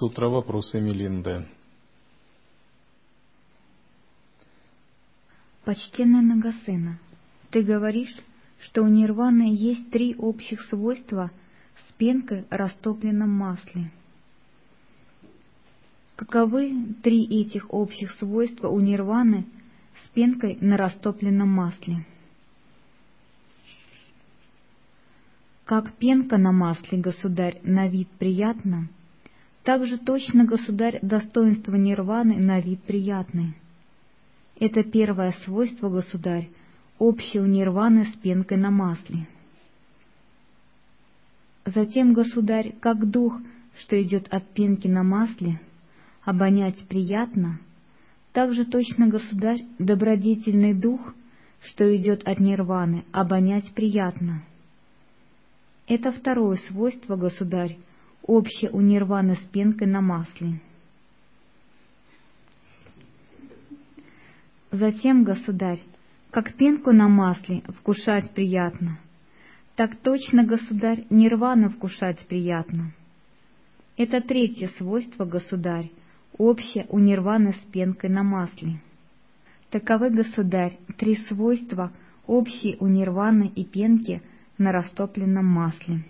Сутра вопросы Мелинды. Почтенная Нагасына, ты говоришь, что у нирваны есть три общих свойства с пенкой растопленном масле. Каковы три этих общих свойства у нирваны с пенкой на растопленном масле? Как пенка на масле, государь, на вид приятно, так же точно, государь, достоинство нирваны на вид приятное. Это первое свойство, государь, общее у нирваны с пенкой на масле. Затем, государь, как дух, что идет от пенки на масле, обонять приятно, так же точно, государь, добродетельный дух, что идет от нирваны, обонять приятно. Это второе свойство, государь, общее у нирваны с пенкой на масле. Затем, государь, как пенку на масле вкушать приятно, так точно, государь, нирвану вкушать приятно. Это третье свойство, государь, общее у нирваны с пенкой на масле. Таковы, государь, три свойства, общие у нирваны и пенки на растопленном масле.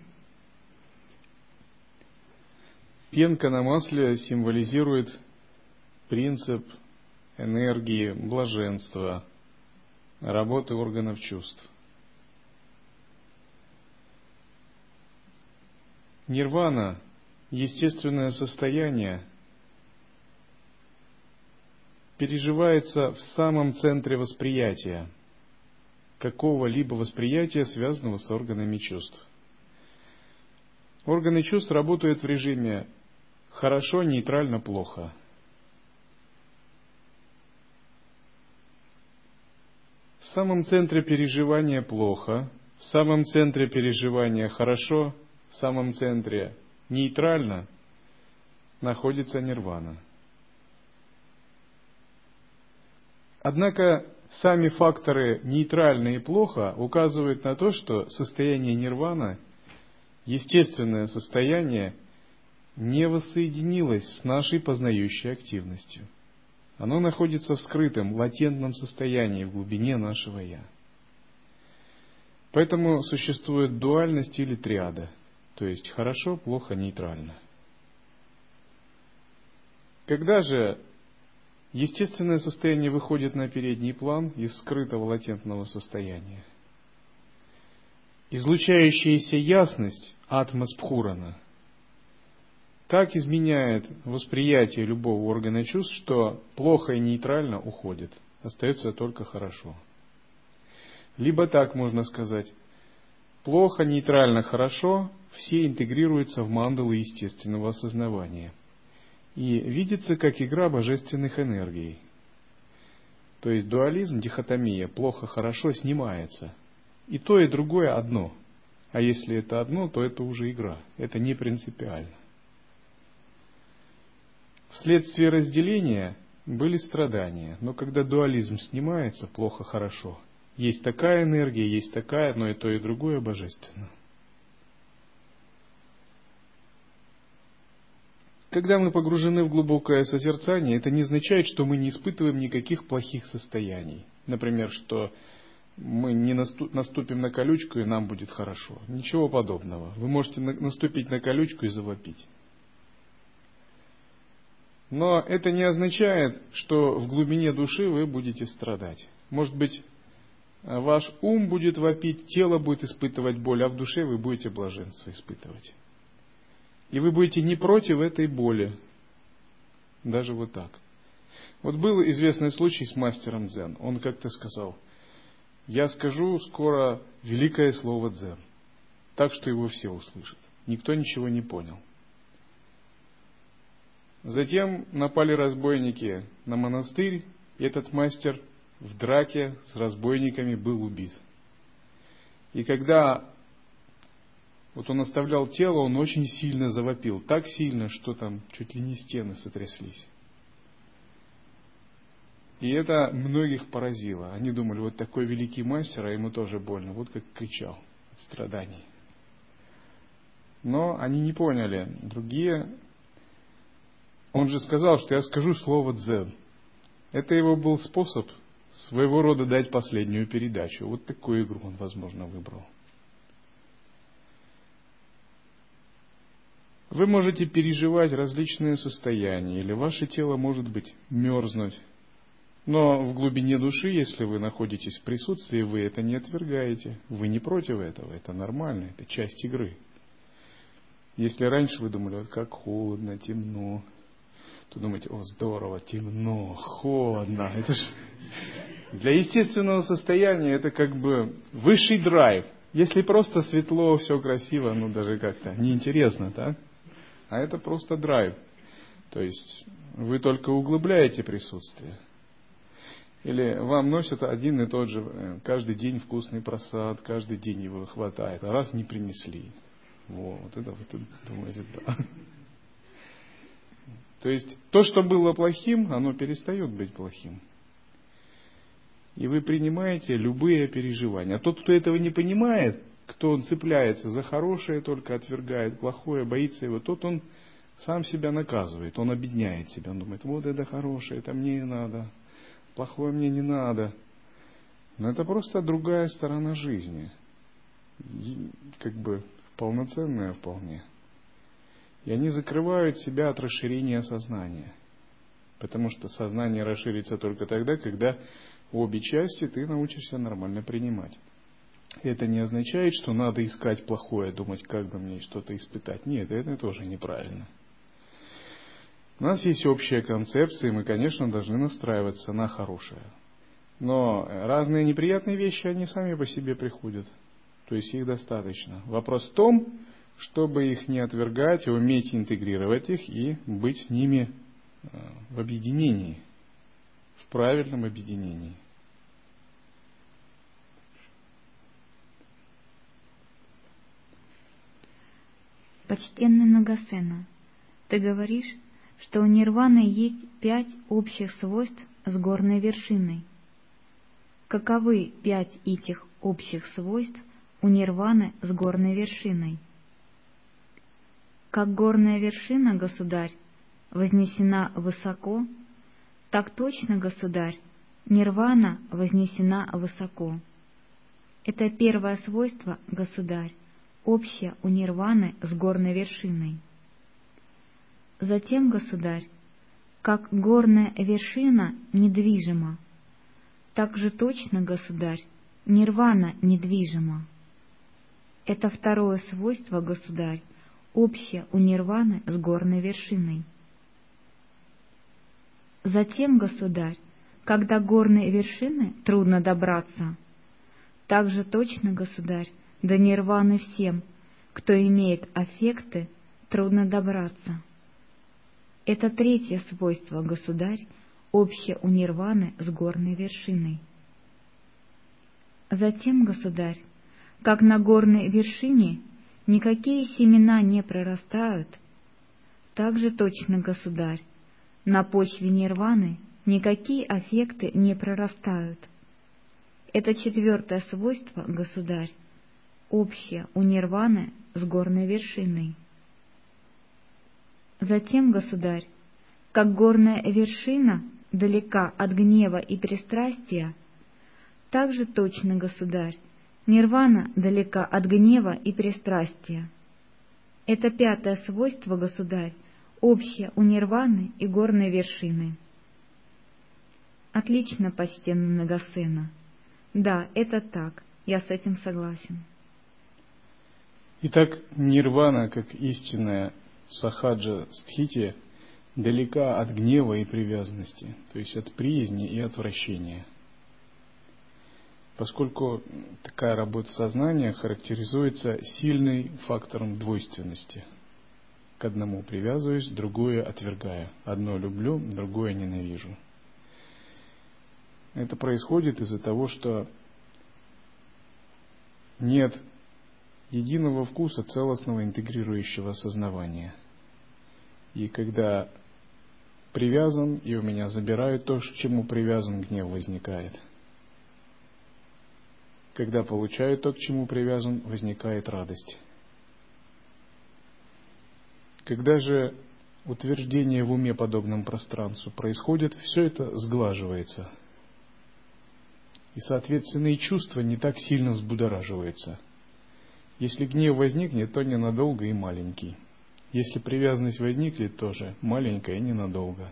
Пенка на масле символизирует принцип энергии, блаженства, работы органов чувств. Нирвана – естественное состояние, переживается в самом центре восприятия, какого-либо восприятия, связанного с органами чувств. Органы чувств работают в режиме хорошо, нейтрально, плохо – В самом центре переживания плохо, в самом центре переживания хорошо, в самом центре нейтрально находится нирвана. Однако сами факторы нейтрально и плохо указывают на то, что состояние нирвана, естественное состояние, не воссоединилось с нашей познающей активностью – оно находится в скрытом, латентном состоянии в глубине нашего «я». Поэтому существует дуальность или триада, то есть хорошо, плохо, нейтрально. Когда же естественное состояние выходит на передний план из скрытого латентного состояния, излучающаяся ясность атмоспхурана – так изменяет восприятие любого органа чувств, что плохо и нейтрально уходит, остается только хорошо. Либо так можно сказать, плохо, нейтрально, хорошо, все интегрируются в мандалы естественного осознавания и видится как игра божественных энергий. То есть дуализм, дихотомия, плохо, хорошо снимается. И то, и другое одно. А если это одно, то это уже игра. Это не принципиально. Вследствие разделения были страдания, но когда дуализм снимается, плохо хорошо. Есть такая энергия, есть такая, но и то, и другое божественно. Когда мы погружены в глубокое созерцание, это не означает, что мы не испытываем никаких плохих состояний. Например, что мы не наступим на колючку и нам будет хорошо. Ничего подобного. Вы можете наступить на колючку и завопить. Но это не означает, что в глубине души вы будете страдать. Может быть, ваш ум будет вопить, тело будет испытывать боль, а в душе вы будете блаженство испытывать. И вы будете не против этой боли. Даже вот так. Вот был известный случай с мастером дзен. Он как-то сказал, я скажу скоро великое слово дзен, так что его все услышат. Никто ничего не понял. Затем напали разбойники на монастырь, и этот мастер в драке с разбойниками был убит. И когда вот он оставлял тело, он очень сильно завопил. Так сильно, что там чуть ли не стены сотряслись. И это многих поразило. Они думали, вот такой великий мастер, а ему тоже больно. Вот как кричал от страданий. Но они не поняли. Другие Он же сказал, что я скажу слово дзен. Это его был способ своего рода дать последнюю передачу. Вот такую игру он, возможно, выбрал. Вы можете переживать различные состояния, или ваше тело может быть мерзнуть. Но в глубине души, если вы находитесь в присутствии, вы это не отвергаете. Вы не против этого, это нормально, это часть игры. Если раньше вы думали, вот как холодно, темно, то думаете, о, здорово, темно, холодно. Это ж для естественного состояния это как бы высший драйв. Если просто светло, все красиво, ну даже как-то неинтересно, так? а это просто драйв. То есть вы только углубляете присутствие. Или вам носят один и тот же, э, каждый день вкусный просад, каждый день его хватает, а раз не принесли. Вот, это вы думаете, да. То есть то, что было плохим, оно перестает быть плохим. И вы принимаете любые переживания. А тот, кто этого не понимает, кто он цепляется за хорошее, только отвергает плохое, боится его, тот он сам себя наказывает, он обедняет себя, он думает, вот это хорошее, это мне не надо, плохое мне не надо. Но это просто другая сторона жизни, как бы полноценная вполне. И они закрывают себя от расширения сознания. Потому что сознание расширится только тогда, когда обе части ты научишься нормально принимать. Это не означает, что надо искать плохое, думать, как бы мне что-то испытать. Нет, это тоже неправильно. У нас есть общая концепция, и мы, конечно, должны настраиваться на хорошее. Но разные неприятные вещи, они сами по себе приходят. То есть их достаточно. Вопрос в том, чтобы их не отвергать, и уметь интегрировать их и быть с ними э, в объединении, в правильном объединении. Почтенный Нагасена, ты говоришь, что у нирваны есть пять общих свойств с горной вершиной. Каковы пять этих общих свойств у нирваны с горной вершиной? Как горная вершина, государь, вознесена высоко, так точно, государь, нирвана вознесена высоко. Это первое свойство, государь, общее у нирваны с горной вершиной. Затем, государь, как горная вершина недвижима, так же точно, государь, нирвана недвижима. Это второе свойство, государь, общее у нирваны с горной вершиной. Затем, государь, когда горной вершины трудно добраться, так же точно, государь, до нирваны всем, кто имеет аффекты, трудно добраться. Это третье свойство, государь, общее у нирваны с горной вершиной. Затем, государь, как на горной вершине никакие семена не прорастают, так же точно, государь, на почве нирваны никакие аффекты не прорастают. Это четвертое свойство, государь, общее у нирваны с горной вершиной. Затем, государь, как горная вершина далека от гнева и пристрастия, так же точно, государь, нирвана далека от гнева и пристрастия. Это пятое свойство, государь, общее у нирваны и горной вершины. Отлично, почтенный Нагасена. Да, это так, я с этим согласен. Итак, нирвана, как истинная сахаджа стхити, далека от гнева и привязанности, то есть от приязни и отвращения. Поскольку такая работа сознания характеризуется сильным фактором двойственности. К одному привязываюсь, другое отвергаю. Одно люблю, другое ненавижу. Это происходит из-за того, что нет единого вкуса целостного интегрирующего осознавания. И когда привязан, и у меня забирают то, к чему привязан, гнев возникает. Когда получаю то, к чему привязан, возникает радость. Когда же утверждение в уме подобном пространству происходит, все это сглаживается. И, соответственно, и чувство не так сильно взбудораживается. Если гнев возникнет, то ненадолго и маленький. Если привязанность возникнет, тоже маленькая и ненадолго.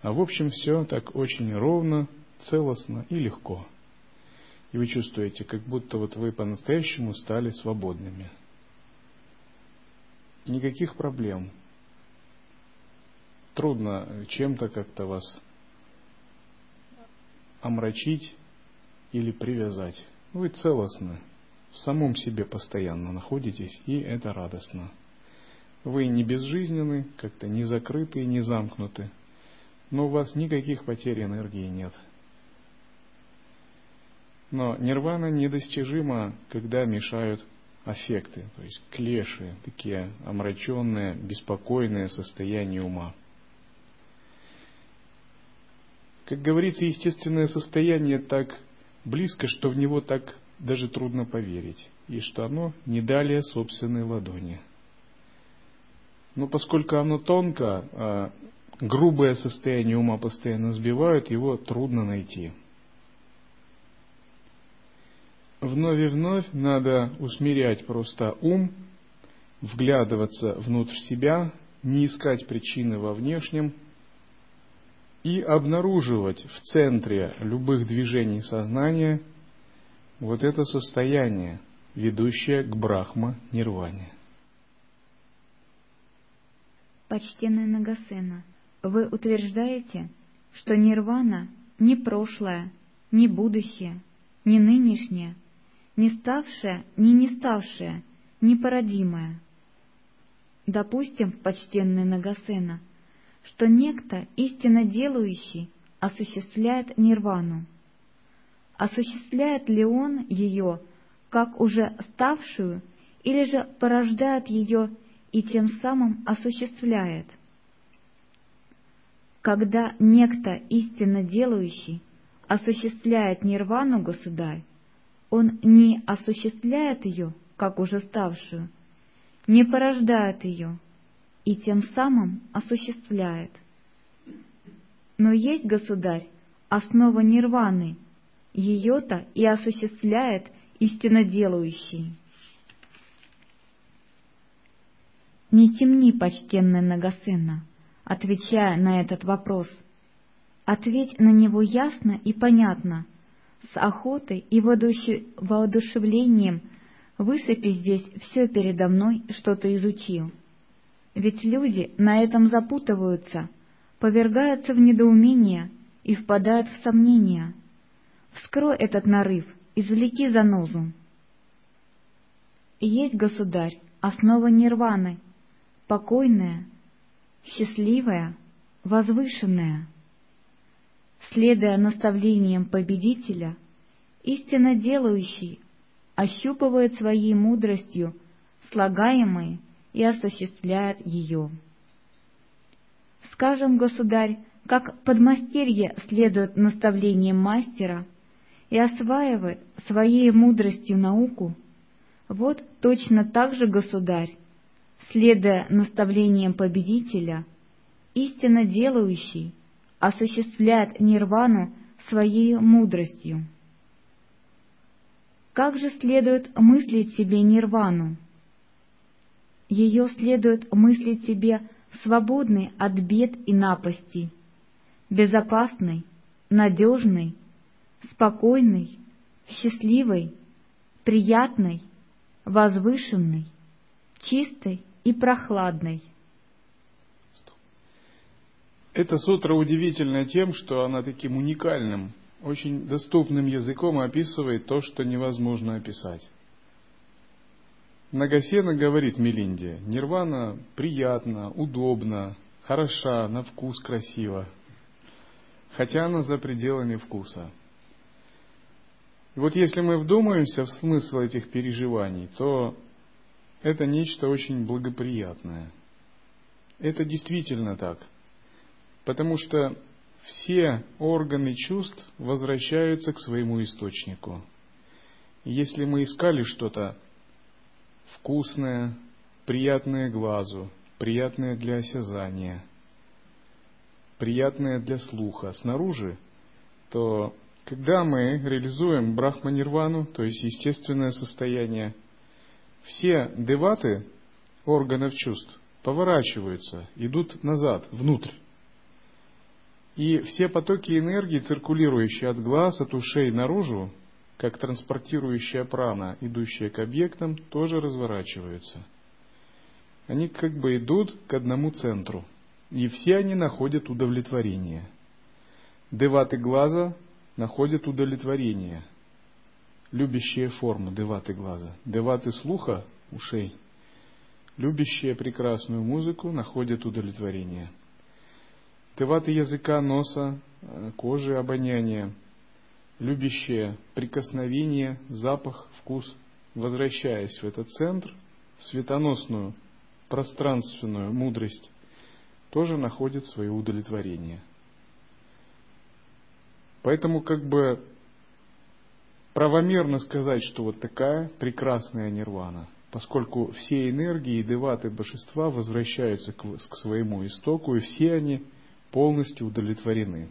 А в общем все так очень ровно, целостно и легко. И вы чувствуете, как будто вот вы по-настоящему стали свободными. Никаких проблем. Трудно чем-то как-то вас омрачить или привязать. Вы целостны, в самом себе постоянно находитесь, и это радостно. Вы не безжизненны, как-то не закрыты не замкнуты, но у вас никаких потерь энергии нет – но нирвана недостижима, когда мешают аффекты, то есть клеши, такие омраченные, беспокойные состояния ума. Как говорится, естественное состояние так близко, что в него так даже трудно поверить, и что оно не далее собственной ладони. Но поскольку оно тонко, а грубое состояние ума постоянно сбивают, его трудно найти – вновь и вновь надо усмирять просто ум, вглядываться внутрь себя, не искать причины во внешнем и обнаруживать в центре любых движений сознания вот это состояние, ведущее к брахма-нирване. Почтенный Нагасена, вы утверждаете, что нирвана не прошлое, не будущее, не нынешнее – не ставшее, ни не ставшее, непородимое. Допустим, почтенный Нагасена, что некто, истинно делающий, осуществляет нирвану. Осуществляет ли он ее, как уже ставшую, или же порождает ее и тем самым осуществляет? Когда некто, истинно делающий, осуществляет нирвану, государь, он не осуществляет ее, как уже ставшую, не порождает ее и тем самым осуществляет. Но есть, государь, основа нирваны, ее-то и осуществляет истинно делающий. Не темни, почтенный Нагасына, отвечая на этот вопрос. Ответь на него ясно и понятно, с охотой и воодушевлением высыпи здесь все передо мной, что ты изучил. Ведь люди на этом запутываются, повергаются в недоумение и впадают в сомнения. Вскрой этот нарыв, извлеки занозу. есть, государь, основа нирваны, покойная, счастливая, возвышенная — следуя наставлениям победителя, истинно делающий ощупывает своей мудростью слагаемые и осуществляет ее. Скажем, государь, как подмастерье следует наставлениям мастера и осваивает своей мудростью науку, вот точно так же, государь, следуя наставлениям победителя, истинно делающий осуществляет нирвану своей мудростью. Как же следует мыслить себе нирвану? Ее следует мыслить себе свободной от бед и напастей, безопасной, надежной, спокойной, счастливой, приятной, возвышенной, чистой и прохладной. Эта сутра удивительна тем, что она таким уникальным, очень доступным языком описывает то, что невозможно описать. Нагасена говорит Мелинде, нирвана приятна, удобна, хороша, на вкус красива, хотя она за пределами вкуса. И вот если мы вдумаемся в смысл этих переживаний, то это нечто очень благоприятное. Это действительно так – потому что все органы чувств возвращаются к своему источнику. если мы искали что-то вкусное, приятное глазу, приятное для осязания, приятное для слуха. Снаружи, то когда мы реализуем брахма-нирвану, то есть естественное состояние, все деваты органов чувств поворачиваются, идут назад, внутрь. И все потоки энергии, циркулирующие от глаз, от ушей наружу, как транспортирующая прана, идущая к объектам, тоже разворачиваются. Они как бы идут к одному центру, и все они находят удовлетворение. Деваты глаза находят удовлетворение. Любящие формы деваты глаза, деваты слуха, ушей, любящие прекрасную музыку, находят удовлетворение – Тываты языка, носа, э, кожи, обоняния, любящее прикосновение, запах, вкус, возвращаясь в этот центр, светоносную, пространственную мудрость, тоже находит свое удовлетворение. Поэтому как бы правомерно сказать, что вот такая прекрасная нирвана, поскольку все энергии и деваты божества возвращаются к своему истоку, и все они – полностью удовлетворены.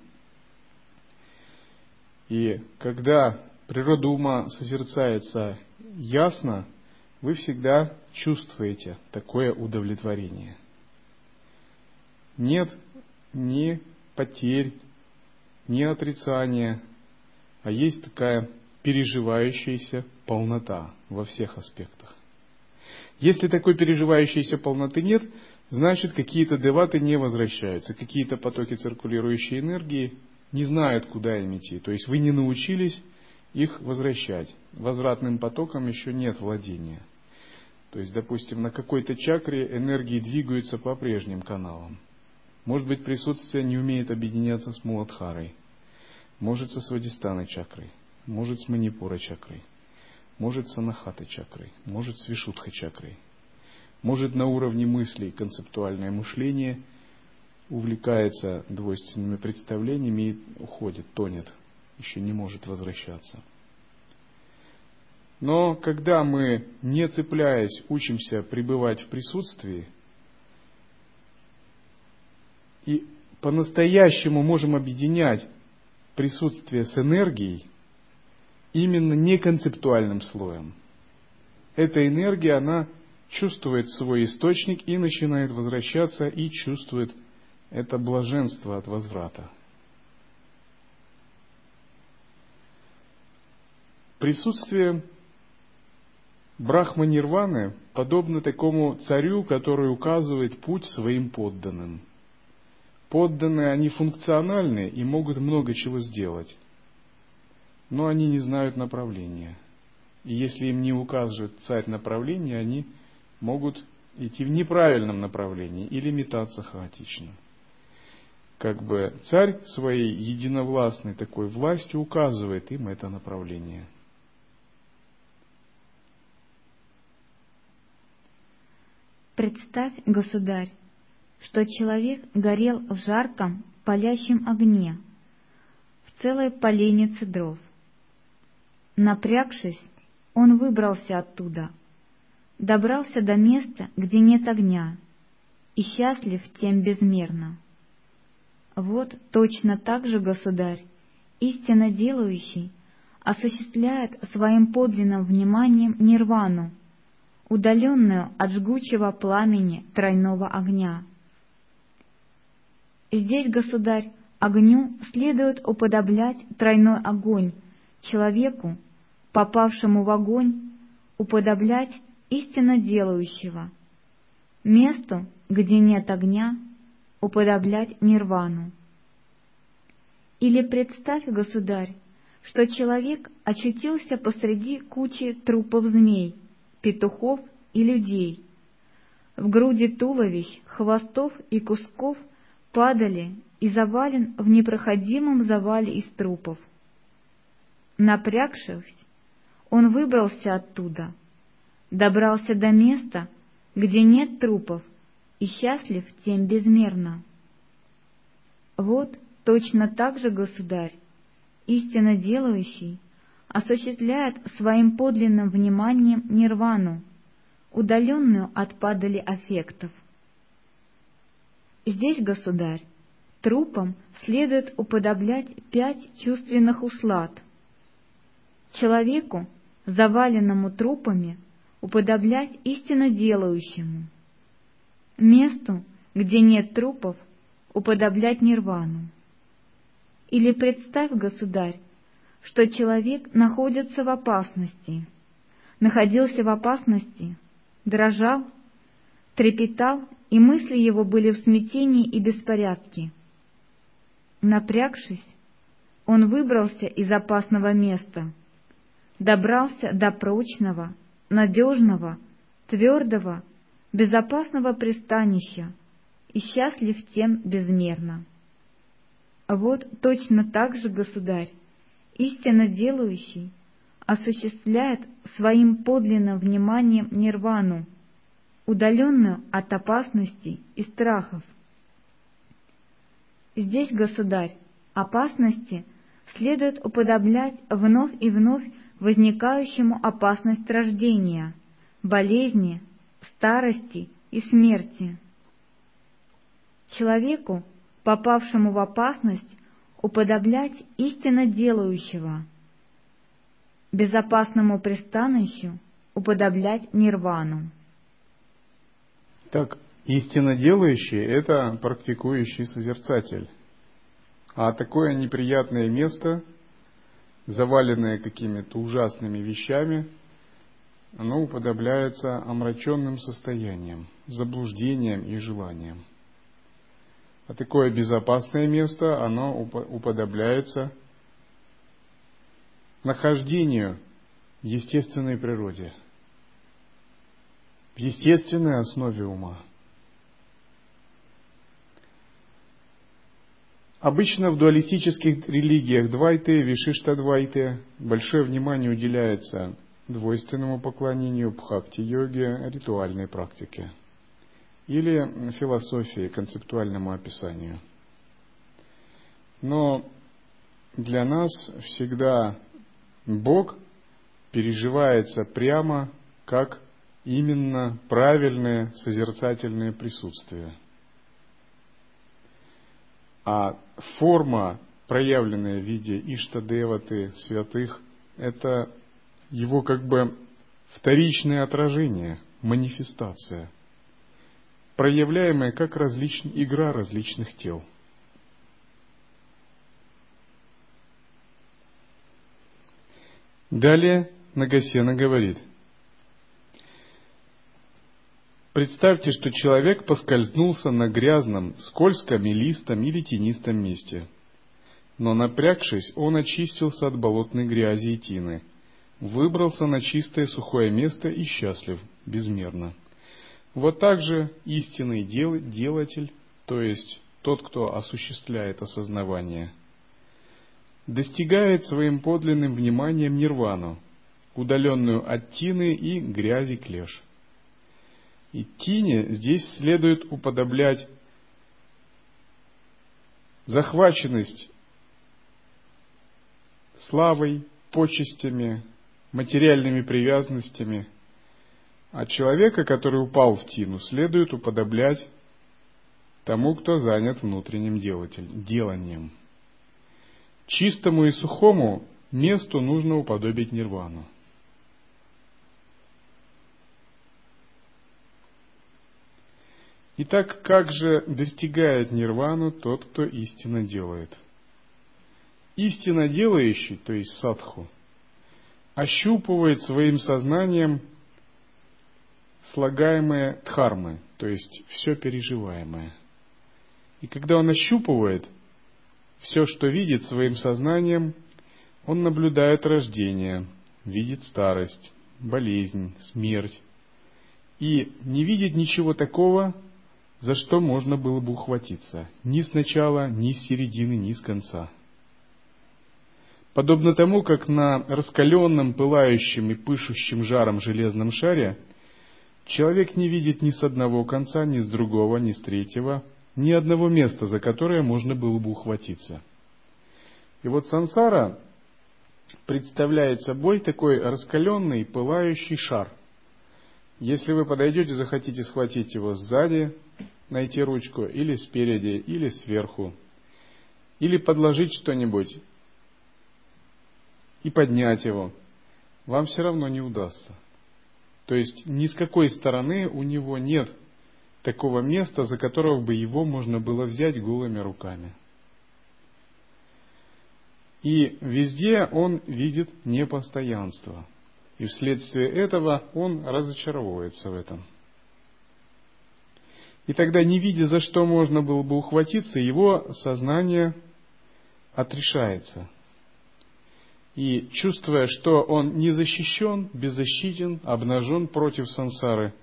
И когда природа ума созерцается ясно, вы всегда чувствуете такое удовлетворение. Нет ни потерь, ни отрицания, а есть такая переживающаяся полнота во всех аспектах. Если такой переживающейся полноты нет, значит какие-то деваты не возвращаются, какие-то потоки циркулирующей энергии не знают, куда им идти. То есть вы не научились их возвращать. Возвратным потоком еще нет владения. То есть, допустим, на какой-то чакре энергии двигаются по прежним каналам. Может быть, присутствие не умеет объединяться с Муладхарой. Может, со Свадистана чакрой. Может, с Манипура чакрой. Может, с Анахата чакрой. Может, с Вишудха чакрой. Может, на уровне мыслей концептуальное мышление увлекается двойственными представлениями и уходит, тонет, еще не может возвращаться. Но когда мы, не цепляясь, учимся пребывать в присутствии, и по-настоящему можем объединять присутствие с энергией, именно не концептуальным слоем. Эта энергия, она чувствует свой источник и начинает возвращаться и чувствует это блаженство от возврата. Присутствие Брахма-нирваны подобно такому царю, который указывает путь своим подданным. Подданные, они функциональны и могут много чего сделать, но они не знают направления. И если им не укажет царь направление, они могут идти в неправильном направлении или метаться хаотично. Как бы царь своей единовластной такой властью указывает им это направление. Представь, государь, что человек горел в жарком палящем огне, в целой поленнице дров. Напрягшись, он выбрался оттуда, добрался до места, где нет огня, и счастлив тем безмерно. Вот точно так же, государь, истинно делающий, осуществляет своим подлинным вниманием нирвану, удаленную от жгучего пламени тройного огня. Здесь, государь, огню следует уподоблять тройной огонь, человеку, попавшему в огонь, уподоблять истинно делающего, месту, где нет огня, уподоблять нирвану. Или представь, государь, что человек очутился посреди кучи трупов змей, петухов и людей. В груди туловищ, хвостов и кусков падали и завален в непроходимом завале из трупов. Напрягшись, он выбрался оттуда — добрался до места, где нет трупов, и счастлив тем безмерно. Вот точно так же государь, истинно делающий, осуществляет своим подлинным вниманием нирвану, удаленную от падали аффектов. Здесь, государь, трупам следует уподоблять пять чувственных услад. Человеку, заваленному трупами, уподоблять истинно делающему. Месту, где нет трупов, уподоблять нирвану. Или представь, государь, что человек находится в опасности, находился в опасности, дрожал, трепетал, и мысли его были в смятении и беспорядке. Напрягшись, он выбрался из опасного места, добрался до прочного, надежного, твердого, безопасного пристанища и счастлив тем безмерно. Вот точно так же, государь, истинно делающий, осуществляет своим подлинным вниманием нирвану, удаленную от опасностей и страхов. Здесь, государь, опасности следует уподоблять вновь и вновь возникающему опасность рождения, болезни, старости и смерти. Человеку, попавшему в опасность, уподоблять истинно делающего, безопасному пристанищу уподоблять нирвану. Так, истинно делающий – это практикующий созерцатель. А такое неприятное место, заваленное какими-то ужасными вещами, оно уподобляется омраченным состоянием, заблуждением и желанием. А такое безопасное место, оно уподобляется нахождению в естественной природе, в естественной основе ума. Обычно в дуалистических религиях Двайты, Вишишта Двайты большое внимание уделяется двойственному поклонению, бхакти-йоге, ритуальной практике или философии, концептуальному описанию. Но для нас всегда Бог переживается прямо как именно правильное созерцательное присутствие. А форма, проявленная в виде Иштадеваты, святых, это его как бы вторичное отражение, манифестация – проявляемая как различ... игра различных тел. Далее Нагасена говорит, Представьте, что человек поскользнулся на грязном, скользком, листом или тенистом месте. Но напрягшись, он очистился от болотной грязи и тины, выбрался на чистое сухое место и счастлив, безмерно. Вот так же истинный дел, делатель, то есть тот, кто осуществляет осознавание, достигает своим подлинным вниманием нирвану, удаленную от тины и грязи клеш. И тине здесь следует уподоблять захваченность славой, почестями, материальными привязанностями – а человека, который упал в тину, следует уподоблять тому, кто занят внутренним деланием. Чистому и сухому месту нужно уподобить нирвану. Итак, как же достигает нирвану тот, кто истинно делает? Истинно делающий, то есть садху, ощупывает своим сознанием слагаемые дхармы, то есть все переживаемое. И когда он ощупывает все, что видит своим сознанием, он наблюдает рождение, видит старость, болезнь, смерть, и не видит ничего такого, за что можно было бы ухватиться, ни с начала, ни с середины, ни с конца. Подобно тому, как на раскаленном, пылающем и пышущем жаром железном шаре – Человек не видит ни с одного конца, ни с другого, ни с третьего, ни одного места, за которое можно было бы ухватиться. И вот сансара представляет собой такой раскаленный, пылающий шар, Если вы подойдете, захотите схватить его сзади, найти ручку, или спереди, или сверху, или подложить что-нибудь и поднять его, вам все равно не удастся. То есть ни с какой стороны у него нет такого места, за которого бы его можно было взять голыми руками. И везде он видит непостоянство. И вследствие этого он разочаровывается в этом. И тогда, не видя, за что можно было бы ухватиться, его сознание отрешается. И чувствуя, что он не защищен, беззащитен, обнажен против сансары,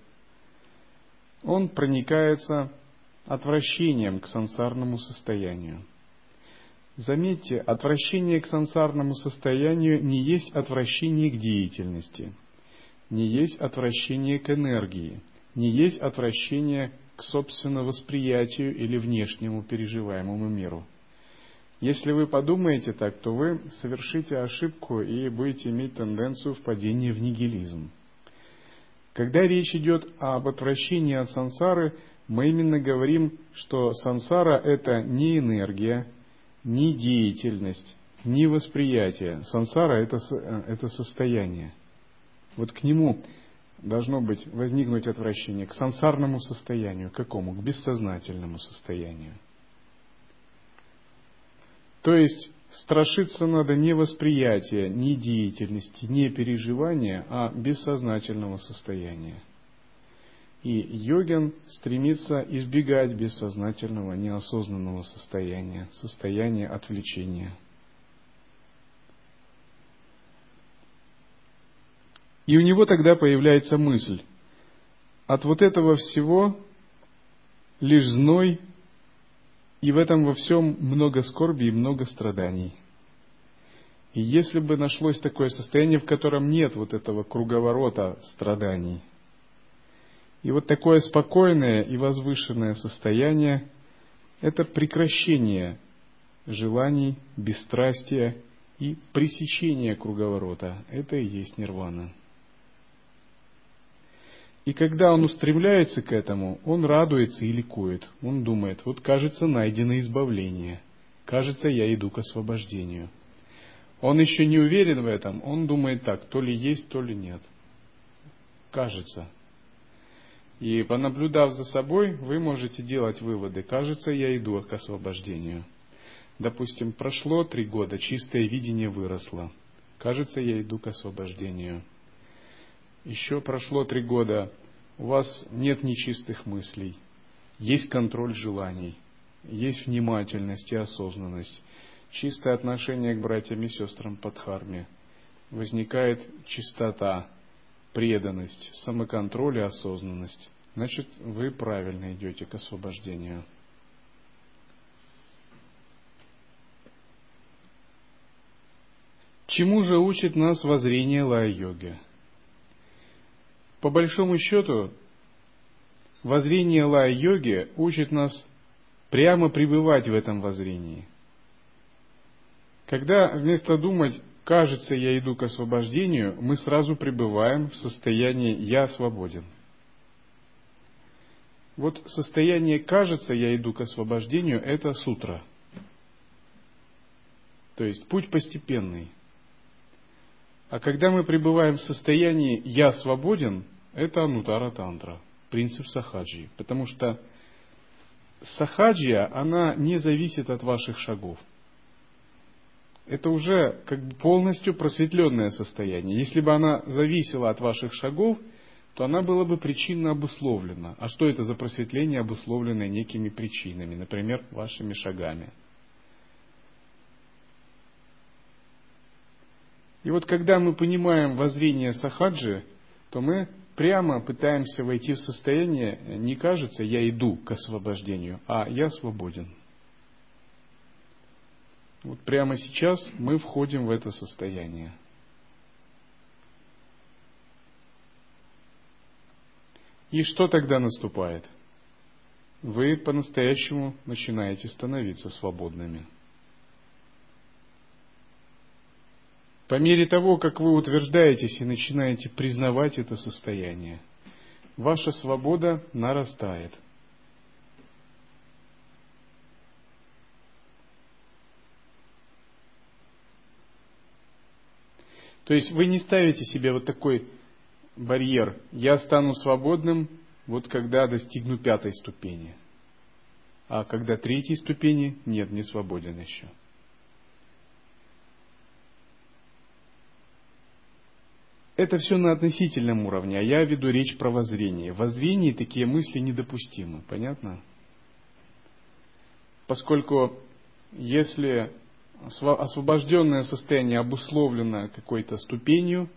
он проникается отвращением к сансарному состоянию. Заметьте, отвращение к сансарному состоянию не есть отвращение к деятельности, не есть отвращение к энергии, не есть отвращение к собственному восприятию или внешнему переживаемому миру. Если вы подумаете так, то вы совершите ошибку и будете иметь тенденцию впадения в нигилизм. Когда речь идет об отвращении от сансары, мы именно говорим, что сансара – это не энергия, не деятельность, не восприятие. Сансара это, это состояние. Вот к нему должно быть возникнуть отвращение, к сансарному состоянию. К какому? К бессознательному состоянию. То есть страшиться надо не восприятия, не деятельности, не переживания, а бессознательного состояния. И йогин стремится избегать бессознательного, неосознанного состояния, состояния отвлечения. И у него тогда появляется мысль, от вот этого всего лишь зной, и в этом во всем много скорби и много страданий. И если бы нашлось такое состояние, в котором нет вот этого круговорота страданий – и вот такое спокойное и возвышенное состояние – это прекращение желаний, бесстрастия и пресечение круговорота. Это и есть нирвана. И когда он устремляется к этому, он радуется и ликует. Он думает, вот кажется, найдено избавление. Кажется, я иду к освобождению. Он еще не уверен в этом, он думает так, то ли есть, то ли нет. Кажется. И понаблюдав за собой, вы можете делать выводы. Кажется, я иду к освобождению. Допустим, прошло три года, чистое видение выросло. Кажется, я иду к освобождению. Еще прошло три года, у вас нет нечистых мыслей, есть контроль желаний, есть внимательность и осознанность, чистое отношение к братьям и сестрам под харме. Возникает чистота, преданность, самоконтроль и осознанность, значит, вы правильно идете к освобождению. Чему же учит нас воззрение Лая-йоги? По большому счету, воззрение Лая-йоги учит нас прямо пребывать в этом воззрении. Когда вместо думать кажется, я иду к освобождению, мы сразу пребываем в состоянии «я свободен». Вот состояние «кажется, я иду к освобождению» – это сутра. То есть путь постепенный. А когда мы пребываем в состоянии «я свободен», это анутара тантра, принцип сахаджи. Потому что сахаджия, она не зависит от ваших шагов – это уже как бы полностью просветленное состояние. Если бы она зависела от ваших шагов, то она была бы причинно обусловлена. А что это за просветление, обусловленное некими причинами, например, вашими шагами? И вот когда мы понимаем воззрение сахаджи, то мы прямо пытаемся войти в состояние, не кажется, я иду к освобождению, а я свободен. Вот прямо сейчас мы входим в это состояние. И что тогда наступает? Вы по-настоящему начинаете становиться свободными. По мере того, как вы утверждаетесь и начинаете признавать это состояние, ваша свобода нарастает. То есть вы не ставите себе вот такой барьер. Я стану свободным, вот когда достигну пятой ступени. А когда третьей ступени, нет, не свободен еще. Это все на относительном уровне, а я веду речь про воззрение. В воззрении такие мысли недопустимы, понятно? Поскольку если освобожденное состояние обусловлено какой-то ступенью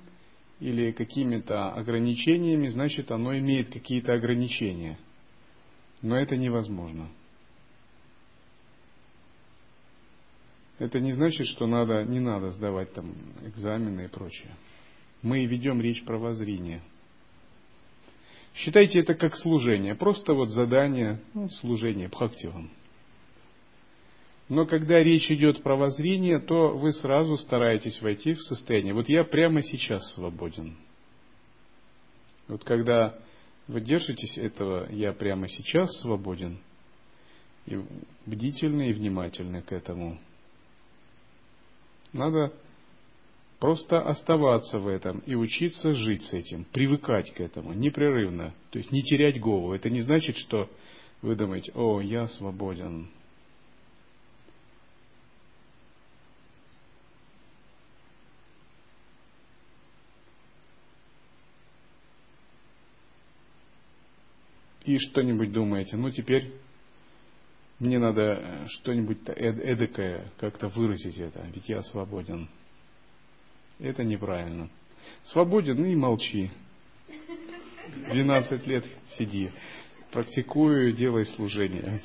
или какими-то ограничениями, значит оно имеет какие-то ограничения. Но это невозможно. Это не значит, что надо, не надо сдавать там экзамены и прочее мы ведем речь про воззрение. Считайте это как служение, просто вот задание, ну, служение бхактивам. Но когда речь идет про воззрение, то вы сразу стараетесь войти в состояние. Вот я прямо сейчас свободен. Вот когда вы держитесь этого, я прямо сейчас свободен, и бдительны и внимательны к этому. Надо Просто оставаться в этом и учиться жить с этим, привыкать к этому непрерывно. То есть не терять голову. Это не значит, что вы думаете, о, я свободен. И что-нибудь думаете, ну теперь мне надо что-нибудь эдакое как-то выразить это, ведь я свободен. Это неправильно. Свободен и молчи. 12 лет сиди. Практикую, делай служение.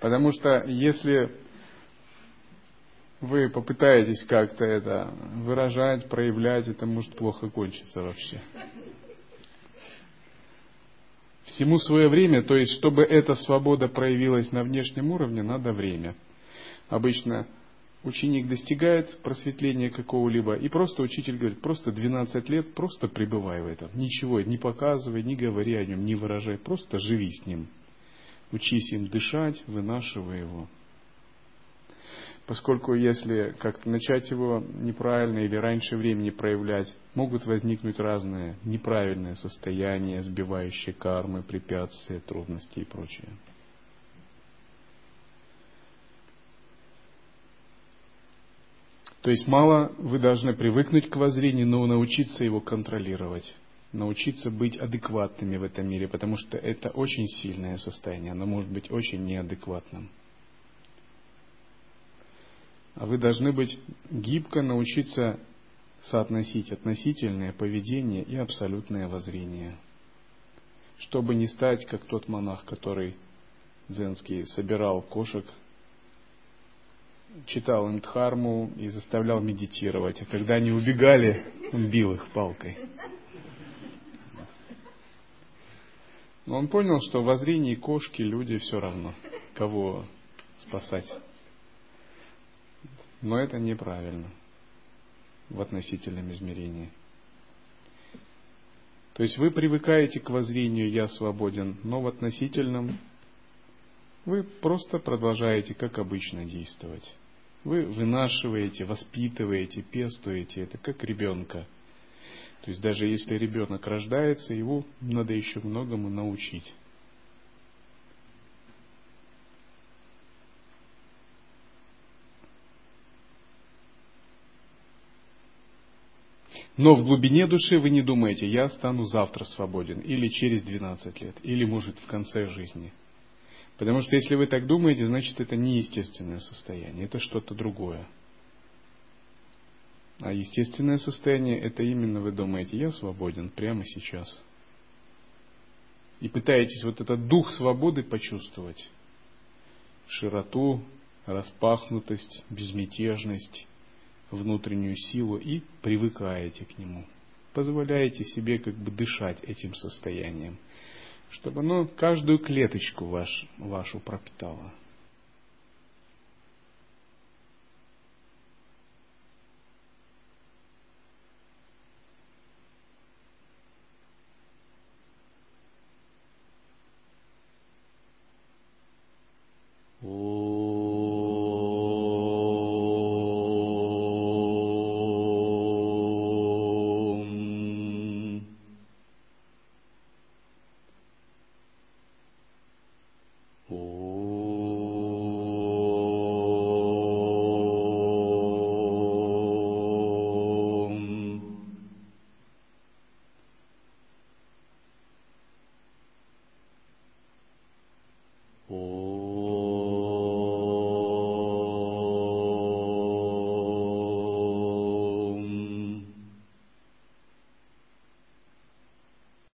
Потому что если вы попытаетесь как-то это выражать, проявлять, это может плохо кончиться вообще. Всему свое время, то есть, чтобы эта свобода проявилась на внешнем уровне, надо время. Обычно ученик достигает просветления какого-либо, и просто учитель говорит, просто 12 лет, просто пребывай в этом. Ничего не показывай, не говори о нем, не выражай, просто живи с ним. Учись им дышать, вынашивай его. Поскольку если как-то начать его неправильно или раньше времени проявлять, могут возникнуть разные неправильные состояния, сбивающие кармы, препятствия, трудности и прочее. То есть мало вы должны привыкнуть к воззрению, но научиться его контролировать, научиться быть адекватными в этом мире, потому что это очень сильное состояние, оно может быть очень неадекватным. А вы должны быть гибко научиться соотносить относительное поведение и абсолютное воззрение, чтобы не стать как тот монах, который дзенский собирал кошек читал им дхарму и заставлял медитировать. А когда они убегали, он бил их палкой. Но он понял, что в зрении кошки люди все равно, кого спасать. Но это неправильно в относительном измерении. То есть вы привыкаете к воззрению «я свободен», но в относительном вы просто продолжаете как обычно действовать. Вы вынашиваете, воспитываете, пестуете это как ребенка. То есть даже если ребенок рождается, его надо еще многому научить. Но в глубине души вы не думаете, я стану завтра свободен, или через 12 лет, или может в конце жизни – Потому что если вы так думаете, значит это не естественное состояние, это что-то другое. А естественное состояние это именно вы думаете, я свободен прямо сейчас. И пытаетесь вот этот дух свободы почувствовать. Широту, распахнутость, безмятежность, внутреннюю силу и привыкаете к нему. Позволяете себе как бы дышать этим состоянием чтобы оно каждую клеточку ваш, вашу пропитало.